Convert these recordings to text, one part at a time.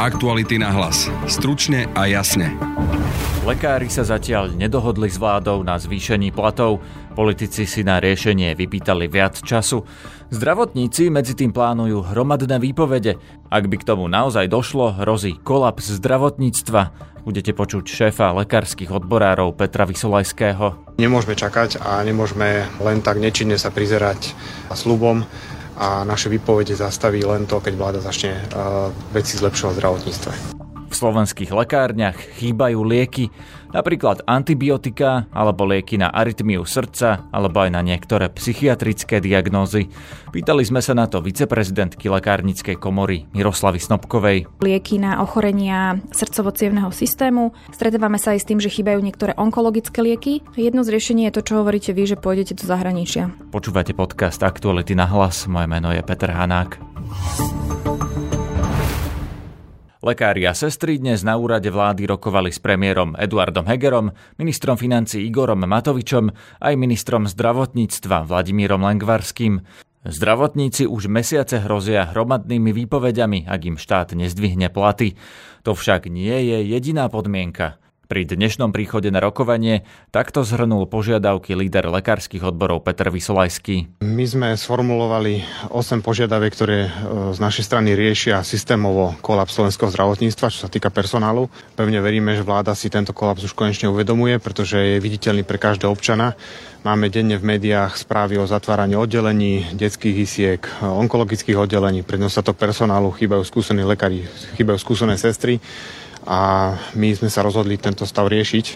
Aktuality na hlas. Stručne a jasne. Lekári sa zatiaľ nedohodli s vládou na zvýšení platov. Politici si na riešenie vypýtali viac času. Zdravotníci medzi tým plánujú hromadné výpovede. Ak by k tomu naozaj došlo, hrozí kolaps zdravotníctva. Budete počuť šéfa lekárskych odborárov Petra Vysolajského. Nemôžeme čakať a nemôžeme len tak nečinne sa prizerať slubom a naše výpovede zastaví len to, keď vláda začne uh, veci zlepšovať v zdravotníctve. V slovenských lekárniach chýbajú lieky, napríklad antibiotika alebo lieky na arytmiu srdca alebo aj na niektoré psychiatrické diagnózy. Pýtali sme sa na to viceprezidentky lekárnickej komory Miroslavy Snobkovej. Lieky na ochorenia srdcovo systému. Stretávame sa aj s tým, že chýbajú niektoré onkologické lieky. Jedno z riešení je to, čo hovoríte vy, že pôjdete do zahraničia. Počúvate podcast Aktuality na hlas. Moje meno je Peter Hanák. Lekári a sestry dnes na úrade vlády rokovali s premiérom Eduardom Hegerom, ministrom financí Igorom Matovičom aj ministrom zdravotníctva Vladimírom Lengvarským. Zdravotníci už mesiace hrozia hromadnými výpovediami, ak im štát nezdvihne platy. To však nie je jediná podmienka. Pri dnešnom príchode na rokovanie takto zhrnul požiadavky líder lekárskych odborov Peter Vysolajský. My sme sformulovali 8 požiadaviek, ktoré e, z našej strany riešia systémovo kolaps slovenského zdravotníctva, čo sa týka personálu. Pevne veríme, že vláda si tento kolaps už konečne uvedomuje, pretože je viditeľný pre každého občana. Máme denne v médiách správy o zatváraní oddelení, detských hysiek, onkologických oddelení, pre nedostatok personálu, chýbajú skúsení lekári, chýbajú skúsené sestry a my sme sa rozhodli tento stav riešiť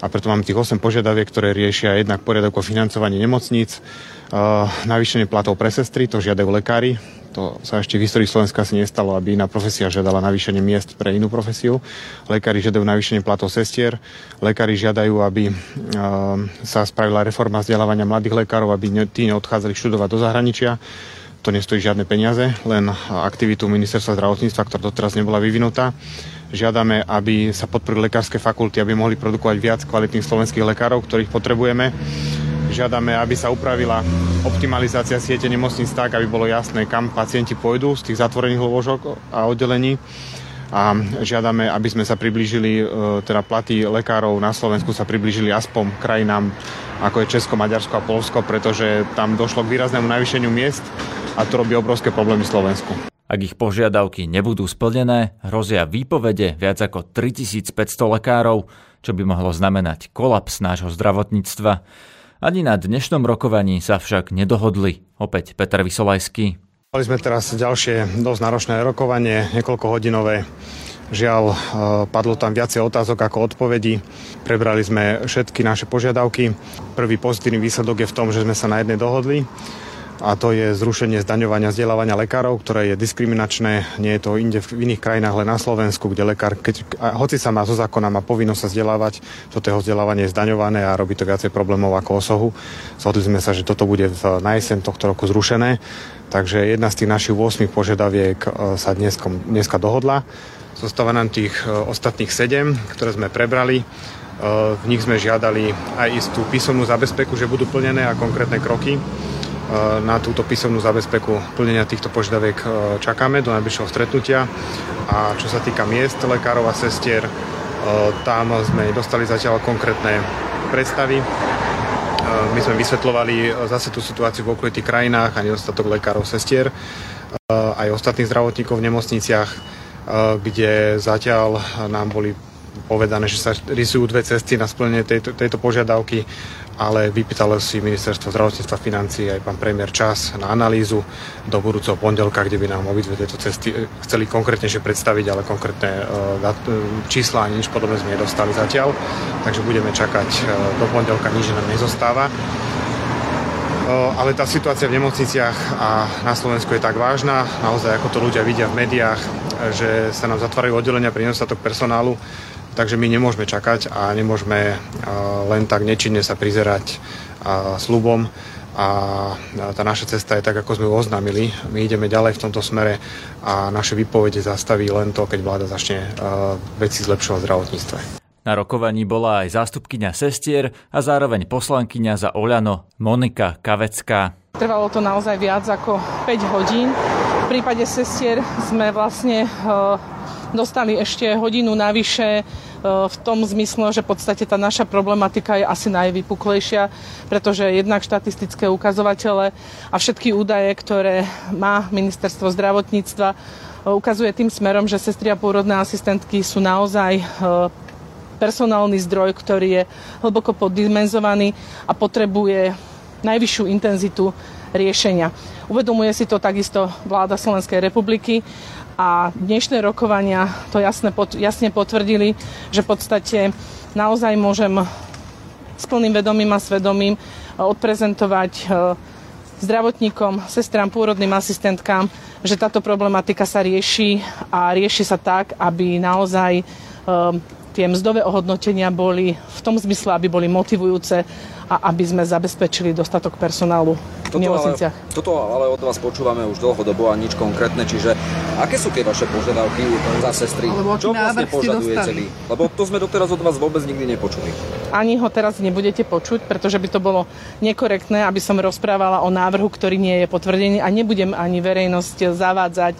a preto máme tých 8 požiadaviek, ktoré riešia jednak poriadok o financovaní nemocníc, uh, navýšenie platov pre sestry, to žiadajú lekári, to sa ešte v histórii Slovenska si nestalo, aby iná profesia žiadala navýšenie miest pre inú profesiu. Lekári žiadajú navýšenie platov sestier. Lekári žiadajú, aby uh, sa spravila reforma vzdelávania mladých lekárov, aby tí neodchádzali študovať do zahraničia. To nestojí žiadne peniaze, len aktivitu ministerstva zdravotníctva, ktorá doteraz nebola vyvinutá. Žiadame, aby sa podporili lekárske fakulty, aby mohli produkovať viac kvalitných slovenských lekárov, ktorých potrebujeme. Žiadame, aby sa upravila optimalizácia siete nemocníc tak, aby bolo jasné, kam pacienti pôjdu z tých zatvorených lôžok a oddelení a žiadame, aby sme sa priblížili, e, teda platy lekárov na Slovensku sa priblížili aspoň krajinám ako je Česko, Maďarsko a Polsko, pretože tam došlo k výraznému navýšeniu miest a to robí obrovské problémy Slovensku. Ak ich požiadavky nebudú splnené, hrozia výpovede viac ako 3500 lekárov, čo by mohlo znamenať kolaps nášho zdravotníctva. Ani na dnešnom rokovaní sa však nedohodli. Opäť Peter Vysolajský. Mali sme teraz ďalšie dosť náročné rokovanie, niekoľko hodinové. Žiaľ, e, padlo tam viacej otázok ako odpovedí. Prebrali sme všetky naše požiadavky. Prvý pozitívny výsledok je v tom, že sme sa na jednej dohodli a to je zrušenie zdaňovania vzdelávania lekárov, ktoré je diskriminačné. Nie je to inde v iných krajinách, len na Slovensku, kde lekár, keď, hoci sa má zo zákona, má povinnosť sa vzdelávať, toto jeho vzdelávanie je zdaňované a robí to viacej problémov ako osohu. Zhodli sme sa, že toto bude v, na tohto roku zrušené. Takže jedna z tých našich 8 požiadaviek e, sa dnes, dneska dohodla. Zostáva nám tých e, ostatných 7, ktoré sme prebrali. E, v nich sme žiadali aj istú písomnú zabezpeku, že budú plnené a konkrétne kroky na túto písomnú zabezpeku plnenia týchto požiadaviek e, čakáme do najbližšieho stretnutia. A čo sa týka miest lekárov a sestier, e, tam sme dostali zatiaľ konkrétne predstavy. E, my sme vysvetľovali zase tú situáciu v okolitých krajinách a nedostatok lekárov, sestier, aj ostatných zdravotníkov v nemocniciach, kde zatiaľ nám boli povedané, že sa rysujú dve cesty na splnenie tejto, tejto požiadavky ale vypýtalo si ministerstvo zdravotníctva financí aj pán premiér čas na analýzu do budúceho pondelka, kde by nám obidve tieto cesty eh, chceli konkrétnejšie predstaviť, ale konkrétne uh, čísla ani nič podobné sme nedostali zatiaľ, takže budeme čakať do pondelka, nič nám nezostáva. Ale tá situácia v nemocniciach a na Slovensku je tak vážna, naozaj ako to ľudia vidia v médiách, že sa nám zatvárajú oddelenia pri nedostatok personálu, Takže my nemôžeme čakať a nemôžeme len tak nečinne sa prizerať slubom a tá naša cesta je tak, ako sme ju oznámili. My ideme ďalej v tomto smere a naše výpovede zastaví len to, keď vláda začne veci zlepšovať v zdravotníctve. Na rokovaní bola aj zástupkyňa sestier a zároveň poslankyňa za Oľano Monika Kavecká. Trvalo to naozaj viac ako 5 hodín. V prípade sestier sme vlastne dostali ešte hodinu navyše v tom zmysle, že v podstate tá naša problematika je asi najvypuklejšia, pretože jednak štatistické ukazovatele a všetky údaje, ktoré má ministerstvo zdravotníctva, ukazuje tým smerom, že sestri a pôrodné asistentky sú naozaj personálny zdroj, ktorý je hlboko poddimenzovaný a potrebuje najvyššiu intenzitu riešenia. Uvedomuje si to takisto vláda Slovenskej republiky a dnešné rokovania to jasne, jasne potvrdili, že v podstate naozaj môžem s plným vedomím a svedomím odprezentovať e, zdravotníkom, sestrám, pôrodným asistentkám, že táto problematika sa rieši a rieši sa tak, aby naozaj e, tie mzdové ohodnotenia boli v tom zmysle, aby boli motivujúce a aby sme zabezpečili dostatok personálu v nemocniciach. Ale, toto ale od vás počúvame už dlhodobo a nič konkrétne, čiže aké sú tie vaše požiadavky za sestry? Čo vlastne požaduje celý? Lebo to sme doteraz od vás vôbec nikdy nepočuli. Ani ho teraz nebudete počuť, pretože by to bolo nekorektné, aby som rozprávala o návrhu, ktorý nie je potvrdený a nebudem ani verejnosť zavádzať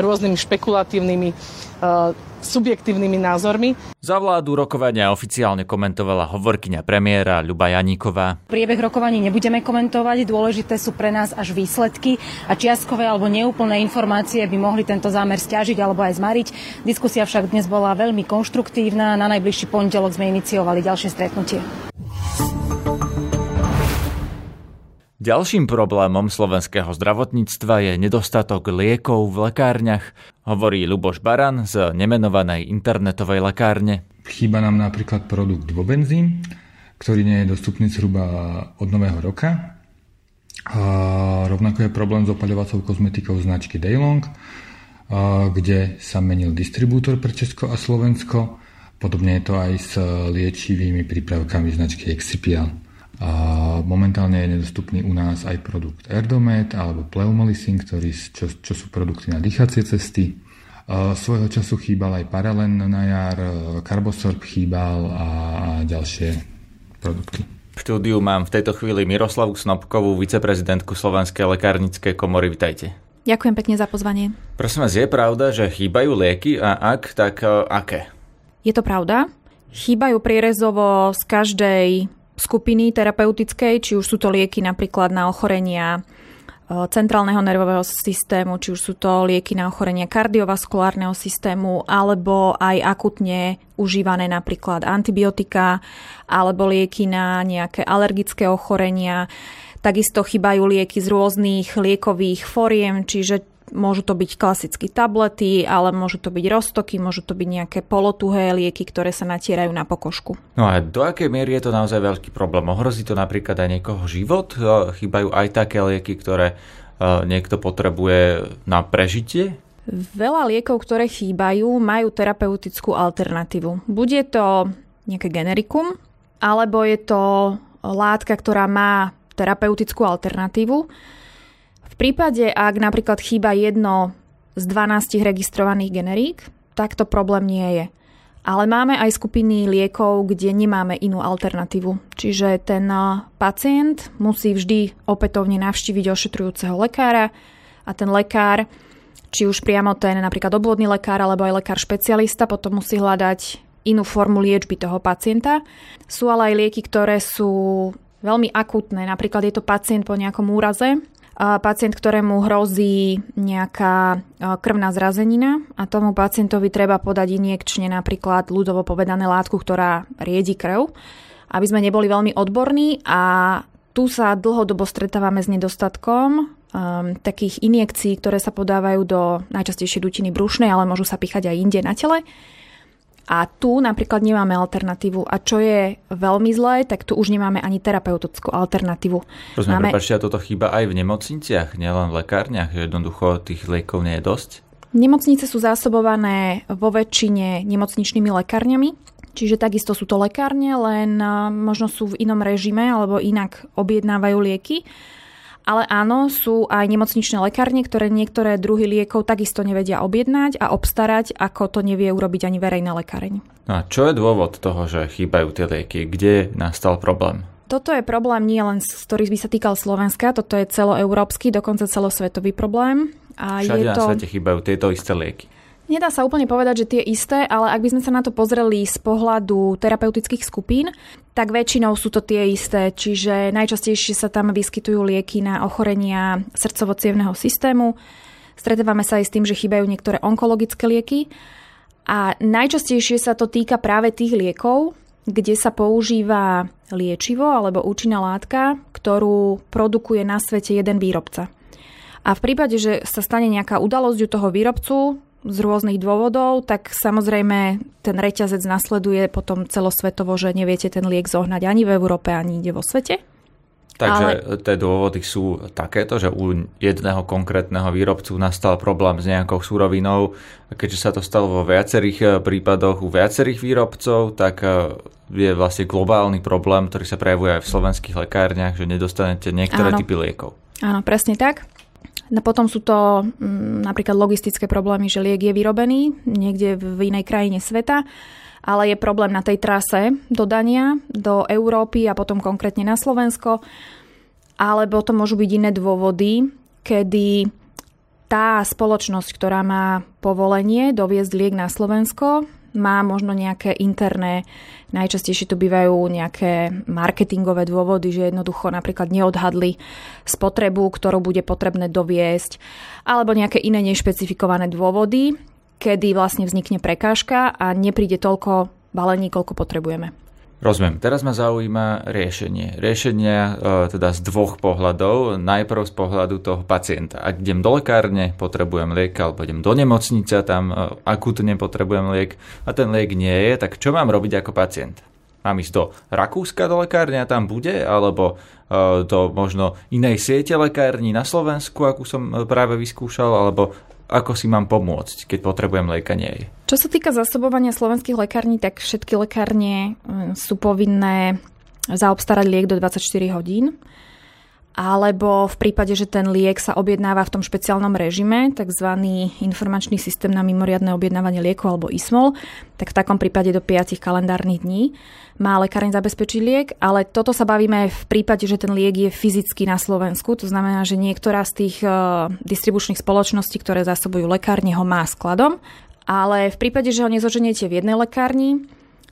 rôznymi špekulatívnymi uh, subjektívnymi názormi. Za vládu rokovania oficiálne komentovala hovorkyňa premiéra Ľuba Janíková. Priebeh rokovaní nebudeme komentovať, dôležité sú pre nás až výsledky a čiastkové alebo neúplné informácie by mohli tento zámer stiažiť alebo aj zmariť. Diskusia však dnes bola veľmi konštruktívna. Na najbližší pondelok sme iniciovali ďalšie stretnutie. Ďalším problémom slovenského zdravotníctva je nedostatok liekov v lekárniach, hovorí Luboš Baran z nemenovanej internetovej lekárne. Chýba nám napríklad produkt Vobenzín, ktorý nie je dostupný zhruba od nového roka. A rovnako je problém s opaľovacou kozmetikou značky Daylong, kde sa menil distribútor pre Česko a Slovensko. Podobne je to aj s liečivými prípravkami značky Excipial. Momentálne je nedostupný u nás aj produkt Erdomed alebo Pleumolisin, ktorý, čo, čo sú produkty na dýchacie cesty. Svojho času chýbal aj Paralen na jar, Carbosorb chýbal a ďalšie produkty. V štúdiu mám v tejto chvíli Miroslavu Snobkovú, viceprezidentku Slovenskej lekárnickej komory. Vitajte. Ďakujem pekne za pozvanie. Prosím vás, je pravda, že chýbajú lieky a ak, tak uh, aké? Je to pravda. Chýbajú prierezovo z každej skupiny terapeutickej, či už sú to lieky napríklad na ochorenia e, centrálneho nervového systému, či už sú to lieky na ochorenia kardiovaskulárneho systému, alebo aj akutne užívané napríklad antibiotika, alebo lieky na nejaké alergické ochorenia. Takisto chýbajú lieky z rôznych liekových foriem, čiže Môžu to byť klasické tablety, ale môžu to byť roztoky, môžu to byť nejaké polotuhé lieky, ktoré sa natierajú na pokožku. No a do akej miery je to naozaj veľký problém? Ohrozí to napríklad aj niekoho život? E, chýbajú aj také lieky, ktoré e, niekto potrebuje na prežitie? Veľa liekov, ktoré chýbajú, majú terapeutickú alternatívu. Bude to nejaké generikum, alebo je to látka, ktorá má terapeutickú alternatívu prípade, ak napríklad chýba jedno z 12 registrovaných generík, tak to problém nie je. Ale máme aj skupiny liekov, kde nemáme inú alternatívu. Čiže ten pacient musí vždy opätovne navštíviť ošetrujúceho lekára a ten lekár, či už priamo ten napríklad obvodný lekár alebo aj lekár špecialista, potom musí hľadať inú formu liečby toho pacienta. Sú ale aj lieky, ktoré sú veľmi akutné. Napríklad je to pacient po nejakom úraze pacient, ktorému hrozí nejaká krvná zrazenina a tomu pacientovi treba podať injekčne napríklad ľudovo povedané látku, ktorá riedi krv, aby sme neboli veľmi odborní a tu sa dlhodobo stretávame s nedostatkom um, takých injekcií, ktoré sa podávajú do najčastejšie dutiny brušnej, ale môžu sa píchať aj inde na tele. A tu napríklad nemáme alternatívu. A čo je veľmi zlé, tak tu už nemáme ani terapeutickú alternatívu. Rozumiem, máme... prepáčte, toto chýba aj v nemocniciach, nielen v lekárniach, že jednoducho tých liekov nie je dosť? Nemocnice sú zásobované vo väčšine nemocničnými lekárňami, čiže takisto sú to lekárne, len možno sú v inom režime alebo inak objednávajú lieky. Ale áno, sú aj nemocničné lekárne, ktoré niektoré druhy liekov takisto nevedia objednať a obstarať, ako to nevie urobiť ani verejná lekáreň. No a čo je dôvod toho, že chýbajú tie lieky? Kde nastal problém? Toto je problém nie len, ktorý by sa týkal Slovenska, toto je celoeurópsky, dokonca celosvetový problém. A Všade je to... na svete chýbajú tieto isté lieky. Nedá sa úplne povedať, že tie isté, ale ak by sme sa na to pozreli z pohľadu terapeutických skupín, tak väčšinou sú to tie isté, čiže najčastejšie sa tam vyskytujú lieky na ochorenia srdcovo systému. Stretávame sa aj s tým, že chýbajú niektoré onkologické lieky a najčastejšie sa to týka práve tých liekov, kde sa používa liečivo alebo účinná látka, ktorú produkuje na svete jeden výrobca. A v prípade, že sa stane nejaká udalosť u toho výrobcu, z rôznych dôvodov, tak samozrejme ten reťazec nasleduje potom celosvetovo, že neviete ten liek zohnať ani v Európe, ani ide vo svete. Takže Ale... tie dôvody sú takéto, že u jedného konkrétneho výrobcu nastal problém s nejakou súrovinou. Keďže sa to stalo vo viacerých eh, prípadoch u viacerých výrobcov, tak eh, je vlastne globálny problém, ktorý sa prejavuje aj v slovenských lekárniach, že nedostanete niektoré Áno. typy liekov. Áno, presne tak. No potom sú to m, mm, napríklad logistické problémy, že liek je vyrobený niekde v inej krajine sveta, ale je problém na tej trase dodania do Európy a potom konkrétne na Slovensko. Alebo to môžu byť iné dôvody, kedy tá spoločnosť, ktorá má povolenie doviezť liek na Slovensko, má možno nejaké interné, najčastejšie to bývajú nejaké marketingové dôvody, že jednoducho napríklad neodhadli spotrebu, ktorú bude potrebné doviesť, alebo nejaké iné nešpecifikované dôvody, kedy vlastne vznikne prekážka a nepríde toľko balení, koľko potrebujeme. Rozumiem. Teraz ma zaujíma riešenie. Riešenia e, teda z dvoch pohľadov. Najprv z pohľadu toho pacienta. Ak idem do lekárne, potrebujem liek, alebo idem do nemocnice, tam e, akútne potrebujem liek a ten liek nie je, tak čo mám robiť ako pacient? Mám ísť do Rakúska do lekárne a tam bude, alebo e, do možno inej siete lekární na Slovensku, akú som práve vyskúšal, alebo ako si mám pomôcť, keď potrebujem lieka nie je. Čo sa týka zasobovania slovenských lekární, tak všetky lekárne mm, sú povinné zaobstarať liek do 24 hodín alebo v prípade, že ten liek sa objednáva v tom špeciálnom režime, tzv. informačný systém na mimoriadne objednávanie liekov alebo ISMOL, tak v takom prípade do 5 kalendárnych dní má lekáreň zabezpečiť liek, ale toto sa bavíme v prípade, že ten liek je fyzicky na Slovensku, to znamená, že niektorá z tých uh, distribučných spoločností, ktoré zásobujú lekárne, ho má skladom, ale v prípade, že ho nezoženiete v jednej lekárni,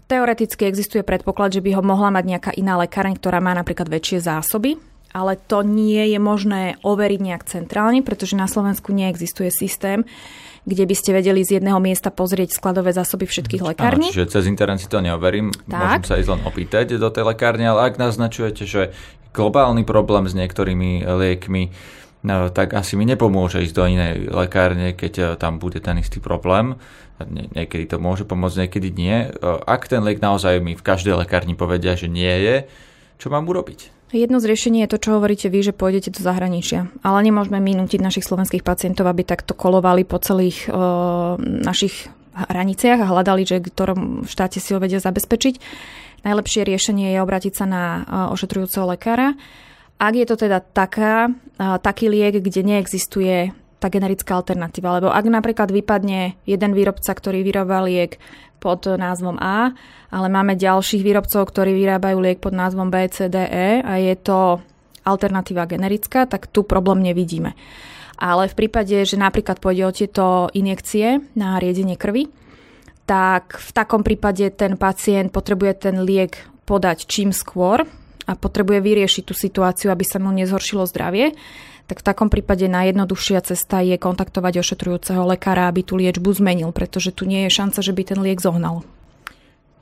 Teoreticky existuje predpoklad, že by ho mohla mať nejaká iná lekáreň, ktorá má napríklad väčšie zásoby ale to nie je možné overiť nejak centrálne, pretože na Slovensku neexistuje systém, kde by ste vedeli z jedného miesta pozrieť skladové zásoby všetkých lekární. čiže cez internet si to neoverím, tak. môžem sa ísť len opýtať do tej lekárne, ale ak naznačujete, že globálny problém s niektorými liekmi, no, tak asi mi nepomôže ísť do inej lekárne, keď e, tam bude ten istý problém. Nie, niekedy to môže pomôcť, niekedy nie. E, ak ten liek naozaj mi v každej lekárni povedia, že nie je, čo mám urobiť? Jedno z riešení je to, čo hovoríte vy, že pôjdete do zahraničia. Ale nemôžeme minútiť našich slovenských pacientov, aby takto kolovali po celých e, našich hraniciach a hľadali, že v ktorom štáte si ho vedia zabezpečiť. Najlepšie riešenie je obrátiť sa na e, ošetrujúceho lekára. Ak je to teda taká, e, taký liek, kde neexistuje tá generická alternatíva. Lebo ak napríklad vypadne jeden výrobca, ktorý vyrába liek pod názvom A, ale máme ďalších výrobcov, ktorí vyrábajú liek pod názvom B, C, D, E a je to alternatíva generická, tak tu problém nevidíme. Ale v prípade, že napríklad pôjde o tieto injekcie na riedenie krvi, tak v takom prípade ten pacient potrebuje ten liek podať čím skôr a potrebuje vyriešiť tú situáciu, aby sa mu nezhoršilo zdravie, tak v takom prípade najjednoduchšia cesta je kontaktovať ošetrujúceho lekára, aby tú liečbu zmenil, pretože tu nie je šanca, že by ten liek zohnal.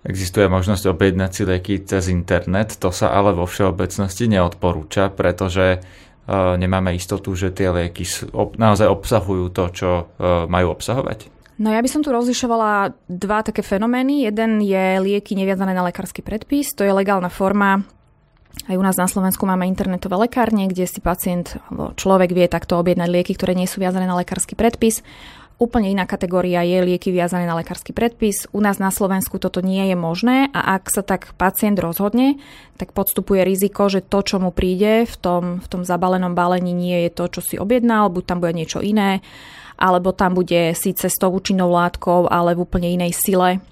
Existuje možnosť objednať si lieky cez internet, to sa ale vo všeobecnosti neodporúča, pretože uh, nemáme istotu, že tie lieky naozaj obsahujú to, čo uh, majú obsahovať. No ja by som tu rozlišovala dva také fenomény. Jeden je lieky neviazané na lekársky predpis, to je legálna forma. Aj u nás na Slovensku máme internetové lekárne, kde si pacient, človek vie takto objednať lieky, ktoré nie sú viazané na lekársky predpis. Úplne iná kategória je lieky viazané na lekársky predpis. U nás na Slovensku toto nie je možné a ak sa tak pacient rozhodne, tak podstupuje riziko, že to, čo mu príde v tom, v tom zabalenom balení, nie je to, čo si objednal, buď tam bude niečo iné, alebo tam bude síce s tou účinnou látkou, ale v úplne inej sile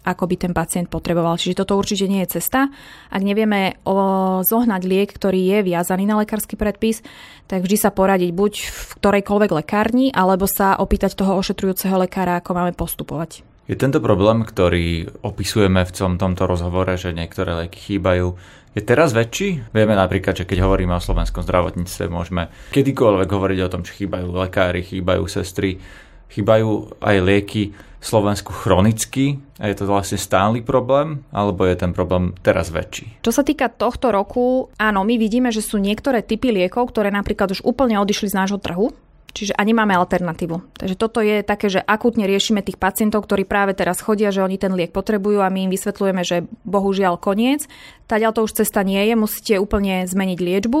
ako by ten pacient potreboval. Čiže toto určite nie je cesta. Ak nevieme o, zohnať liek, ktorý je viazaný na lekársky predpis, tak vždy sa poradiť buď v ktorejkoľvek lekárni, alebo sa opýtať toho ošetrujúceho lekára, ako máme postupovať. Je tento problém, ktorý opisujeme v celom tomto rozhovore, že niektoré lieky chýbajú, je teraz väčší? Vieme napríklad, že keď hovoríme o slovenskom zdravotníctve, môžeme kedykoľvek hovoriť o tom, že chýbajú lekári, chýbajú sestry, chýbajú aj lieky Slovensku chronicky a je to vlastne stály problém, alebo je ten problém teraz väčší? Čo sa týka tohto roku, áno, my vidíme, že sú niektoré typy liekov, ktoré napríklad už úplne odišli z nášho trhu, Čiže a nemáme alternatívu. Takže toto je také, že akútne riešime tých pacientov, ktorí práve teraz chodia, že oni ten liek potrebujú a my im vysvetľujeme, že bohužiaľ koniec. Taďal to už cesta nie je, musíte úplne zmeniť liečbu.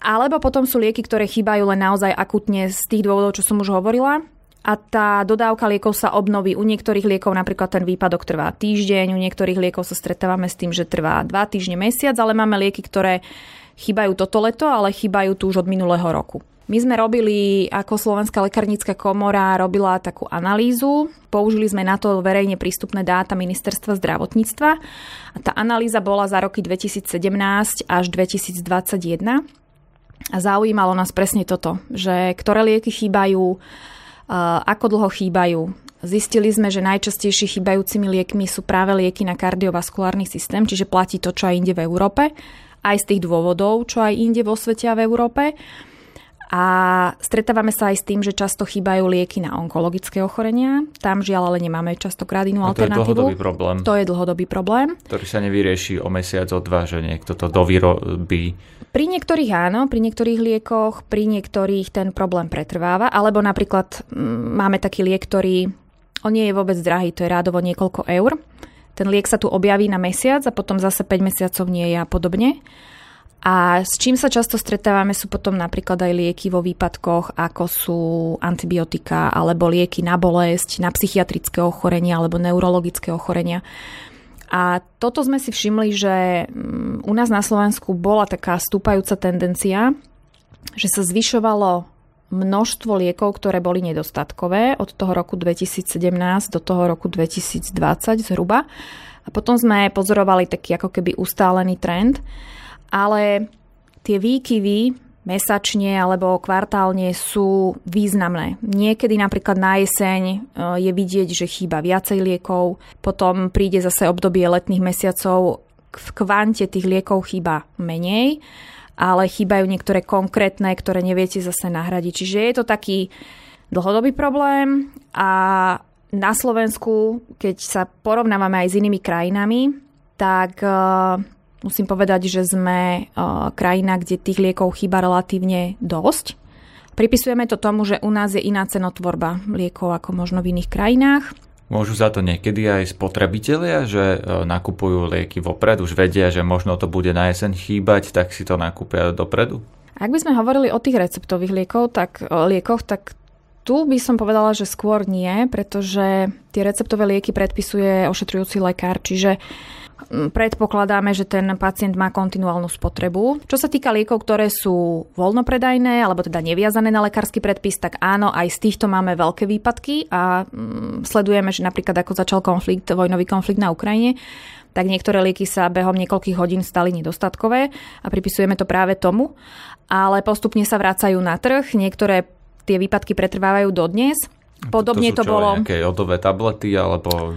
Alebo potom sú lieky, ktoré chýbajú len naozaj akutne z tých dôvodov, čo som už hovorila. A tá dodávka liekov sa obnoví. U niektorých liekov napríklad ten výpadok trvá týždeň, u niektorých liekov sa stretávame s tým, že trvá dva týždne, mesiac, ale máme lieky, ktoré chýbajú toto leto, ale chýbajú tu už od minulého roku. My sme robili, ako Slovenská lekárnická komora robila takú analýzu. Použili sme na to verejne prístupné dáta ministerstva zdravotníctva. A tá analýza bola za roky 2017 až 2021. A zaujímalo nás presne toto, že ktoré lieky chýbajú, ako dlho chýbajú. Zistili sme, že najčastejšie chýbajúcimi liekmi sú práve lieky na kardiovaskulárny systém, čiže platí to, čo aj inde v Európe, aj z tých dôvodov, čo aj inde vo svete a v Európe. A stretávame sa aj s tým, že často chýbajú lieky na onkologické ochorenia. Tam žiaľ ale nemáme častokrát inú alternatívu. To je dlhodobý problém. To je dlhodobý problém. Ktorý sa nevyrieši o mesiac, o dva, že niekto to dovyrobí. Pri niektorých áno, pri niektorých liekoch, pri niektorých ten problém pretrváva. Alebo napríklad m, mm, máme taký liek, ktorý on nie je vôbec drahý, to je rádovo niekoľko eur. Ten liek sa tu objaví na mesiac a potom zase 5 mesiacov nie je a podobne. A s čím sa často stretávame sú potom napríklad aj lieky vo výpadkoch, ako sú antibiotika alebo lieky na bolesť, na psychiatrické ochorenia alebo neurologické ochorenia. A toto sme si všimli, že mm, u nás na Slovensku bola taká stúpajúca tendencia, že sa zvyšovalo množstvo liekov, ktoré boli nedostatkové od toho roku 2017 do toho roku 2020 zhruba. A potom sme pozorovali taký ako keby ustálený trend ale tie výkyvy mesačne alebo kvartálne sú významné. Niekedy napríklad na jeseň e, je vidieť, že chýba viacej liekov, potom príde zase obdobie letných mesiacov, v kvante tých liekov chýba menej, ale chýbajú niektoré konkrétne, ktoré neviete zase nahradiť. Čiže je to taký dlhodobý problém a na Slovensku, keď sa porovnávame aj s inými krajinami, tak e, Musím povedať, že sme uh, krajina, kde tých liekov chýba relatívne dosť. Pripisujeme to tomu, že u nás je iná cenotvorba liekov ako možno v iných krajinách. Môžu za to niekedy aj spotrebitelia, že uh, nakupujú lieky vopred, už vedia, že možno to bude na jeseň chýbať, tak si to nakúpia dopredu? Ak by sme hovorili o tých receptových liekov, tak, o liekoch, tak tu by som povedala, že skôr nie, pretože tie receptové lieky predpisuje ošetrujúci lekár, čiže predpokladáme, že ten pacient má kontinuálnu spotrebu. Čo sa týka liekov, ktoré sú voľnopredajné alebo teda neviazané na lekársky predpis, tak áno, aj z týchto máme veľké výpadky a sledujeme, že napríklad ako začal konflikt, vojnový konflikt na Ukrajine, tak niektoré lieky sa behom niekoľkých hodín stali nedostatkové a pripisujeme to práve tomu, ale postupne sa vracajú na trh, niektoré tie výpadky pretrvávajú dodnes. Podobne to, to, to bolo... Nejaké jodové tablety alebo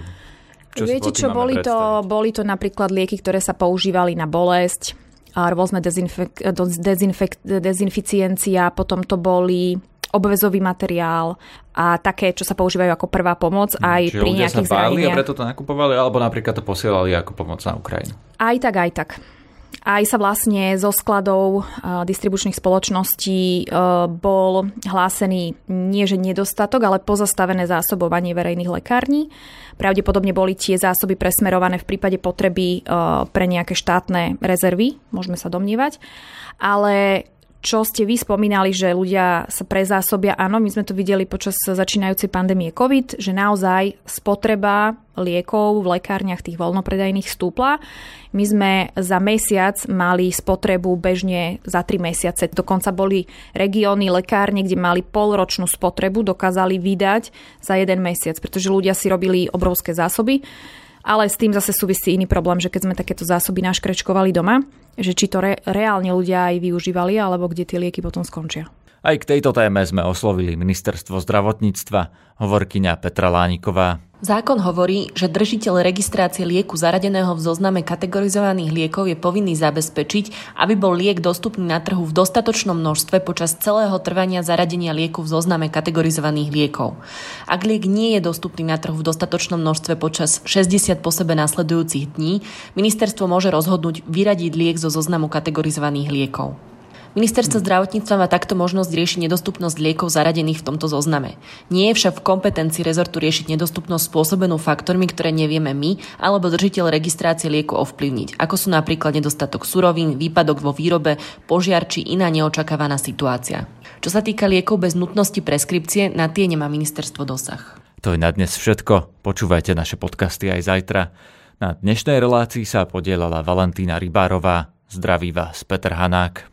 čo Viete čo, boli to, boli to napríklad lieky, ktoré sa používali na bolesť, a rôzne dezinfek, dezinfek, dezinficiencia, potom to boli obvezový materiál a také, čo sa používajú ako prvá pomoc aj Čiže pri nejakých sa báli a preto to nakupovali, alebo napríklad to posielali ako pomoc na Ukrajinu? Aj tak, aj tak. Aj sa vlastne zo skladov distribučných spoločností bol hlásený nie že nedostatok, ale pozastavené zásobovanie verejných lekární. Pravdepodobne boli tie zásoby presmerované v prípade potreby pre nejaké štátne rezervy, môžeme sa domnívať. Ale čo ste vy spomínali, že ľudia sa prezásobia, áno, my sme to videli počas začínajúcej pandémie COVID, že naozaj spotreba liekov v lekárniach tých voľnopredajných stúpla. My sme za mesiac mali spotrebu bežne za 3 mesiace. Dokonca boli regióny, lekárne, kde mali polročnú spotrebu, dokázali vydať za jeden mesiac, pretože ľudia si robili obrovské zásoby. Ale s tým zase súvisí iný problém, že keď sme takéto zásoby naškrečkovali doma, že či to re- reálne ľudia aj využívali, alebo kde tie lieky potom skončia. Aj k tejto téme sme oslovili ministerstvo zdravotníctva, hovorkyňa Petra Lániková. Zákon hovorí, že držiteľ registrácie lieku zaradeného v zozname kategorizovaných liekov je povinný zabezpečiť, aby bol liek dostupný na trhu v dostatočnom množstve počas celého trvania zaradenia lieku v zozname kategorizovaných liekov. Ak liek nie je dostupný na trhu v dostatočnom množstve počas 60 po sebe nasledujúcich dní, ministerstvo môže rozhodnúť vyradiť liek zo zoznamu kategorizovaných liekov. Ministerstvo zdravotníctva má takto možnosť riešiť nedostupnosť liekov zaradených v tomto zozname. Nie je však v kompetencii rezortu riešiť nedostupnosť spôsobenú faktormi, ktoré nevieme my alebo držiteľ registrácie lieku ovplyvniť, ako sú napríklad nedostatok surovín, výpadok vo výrobe, požiar či iná neočakávaná situácia. Čo sa týka liekov bez nutnosti preskripcie, na tie nemá ministerstvo dosah. To je na dnes všetko. Počúvajte naše podcasty aj zajtra. Na dnešnej relácii sa podielala Valentína Rybárová. Zdraví vás Peter Hanák.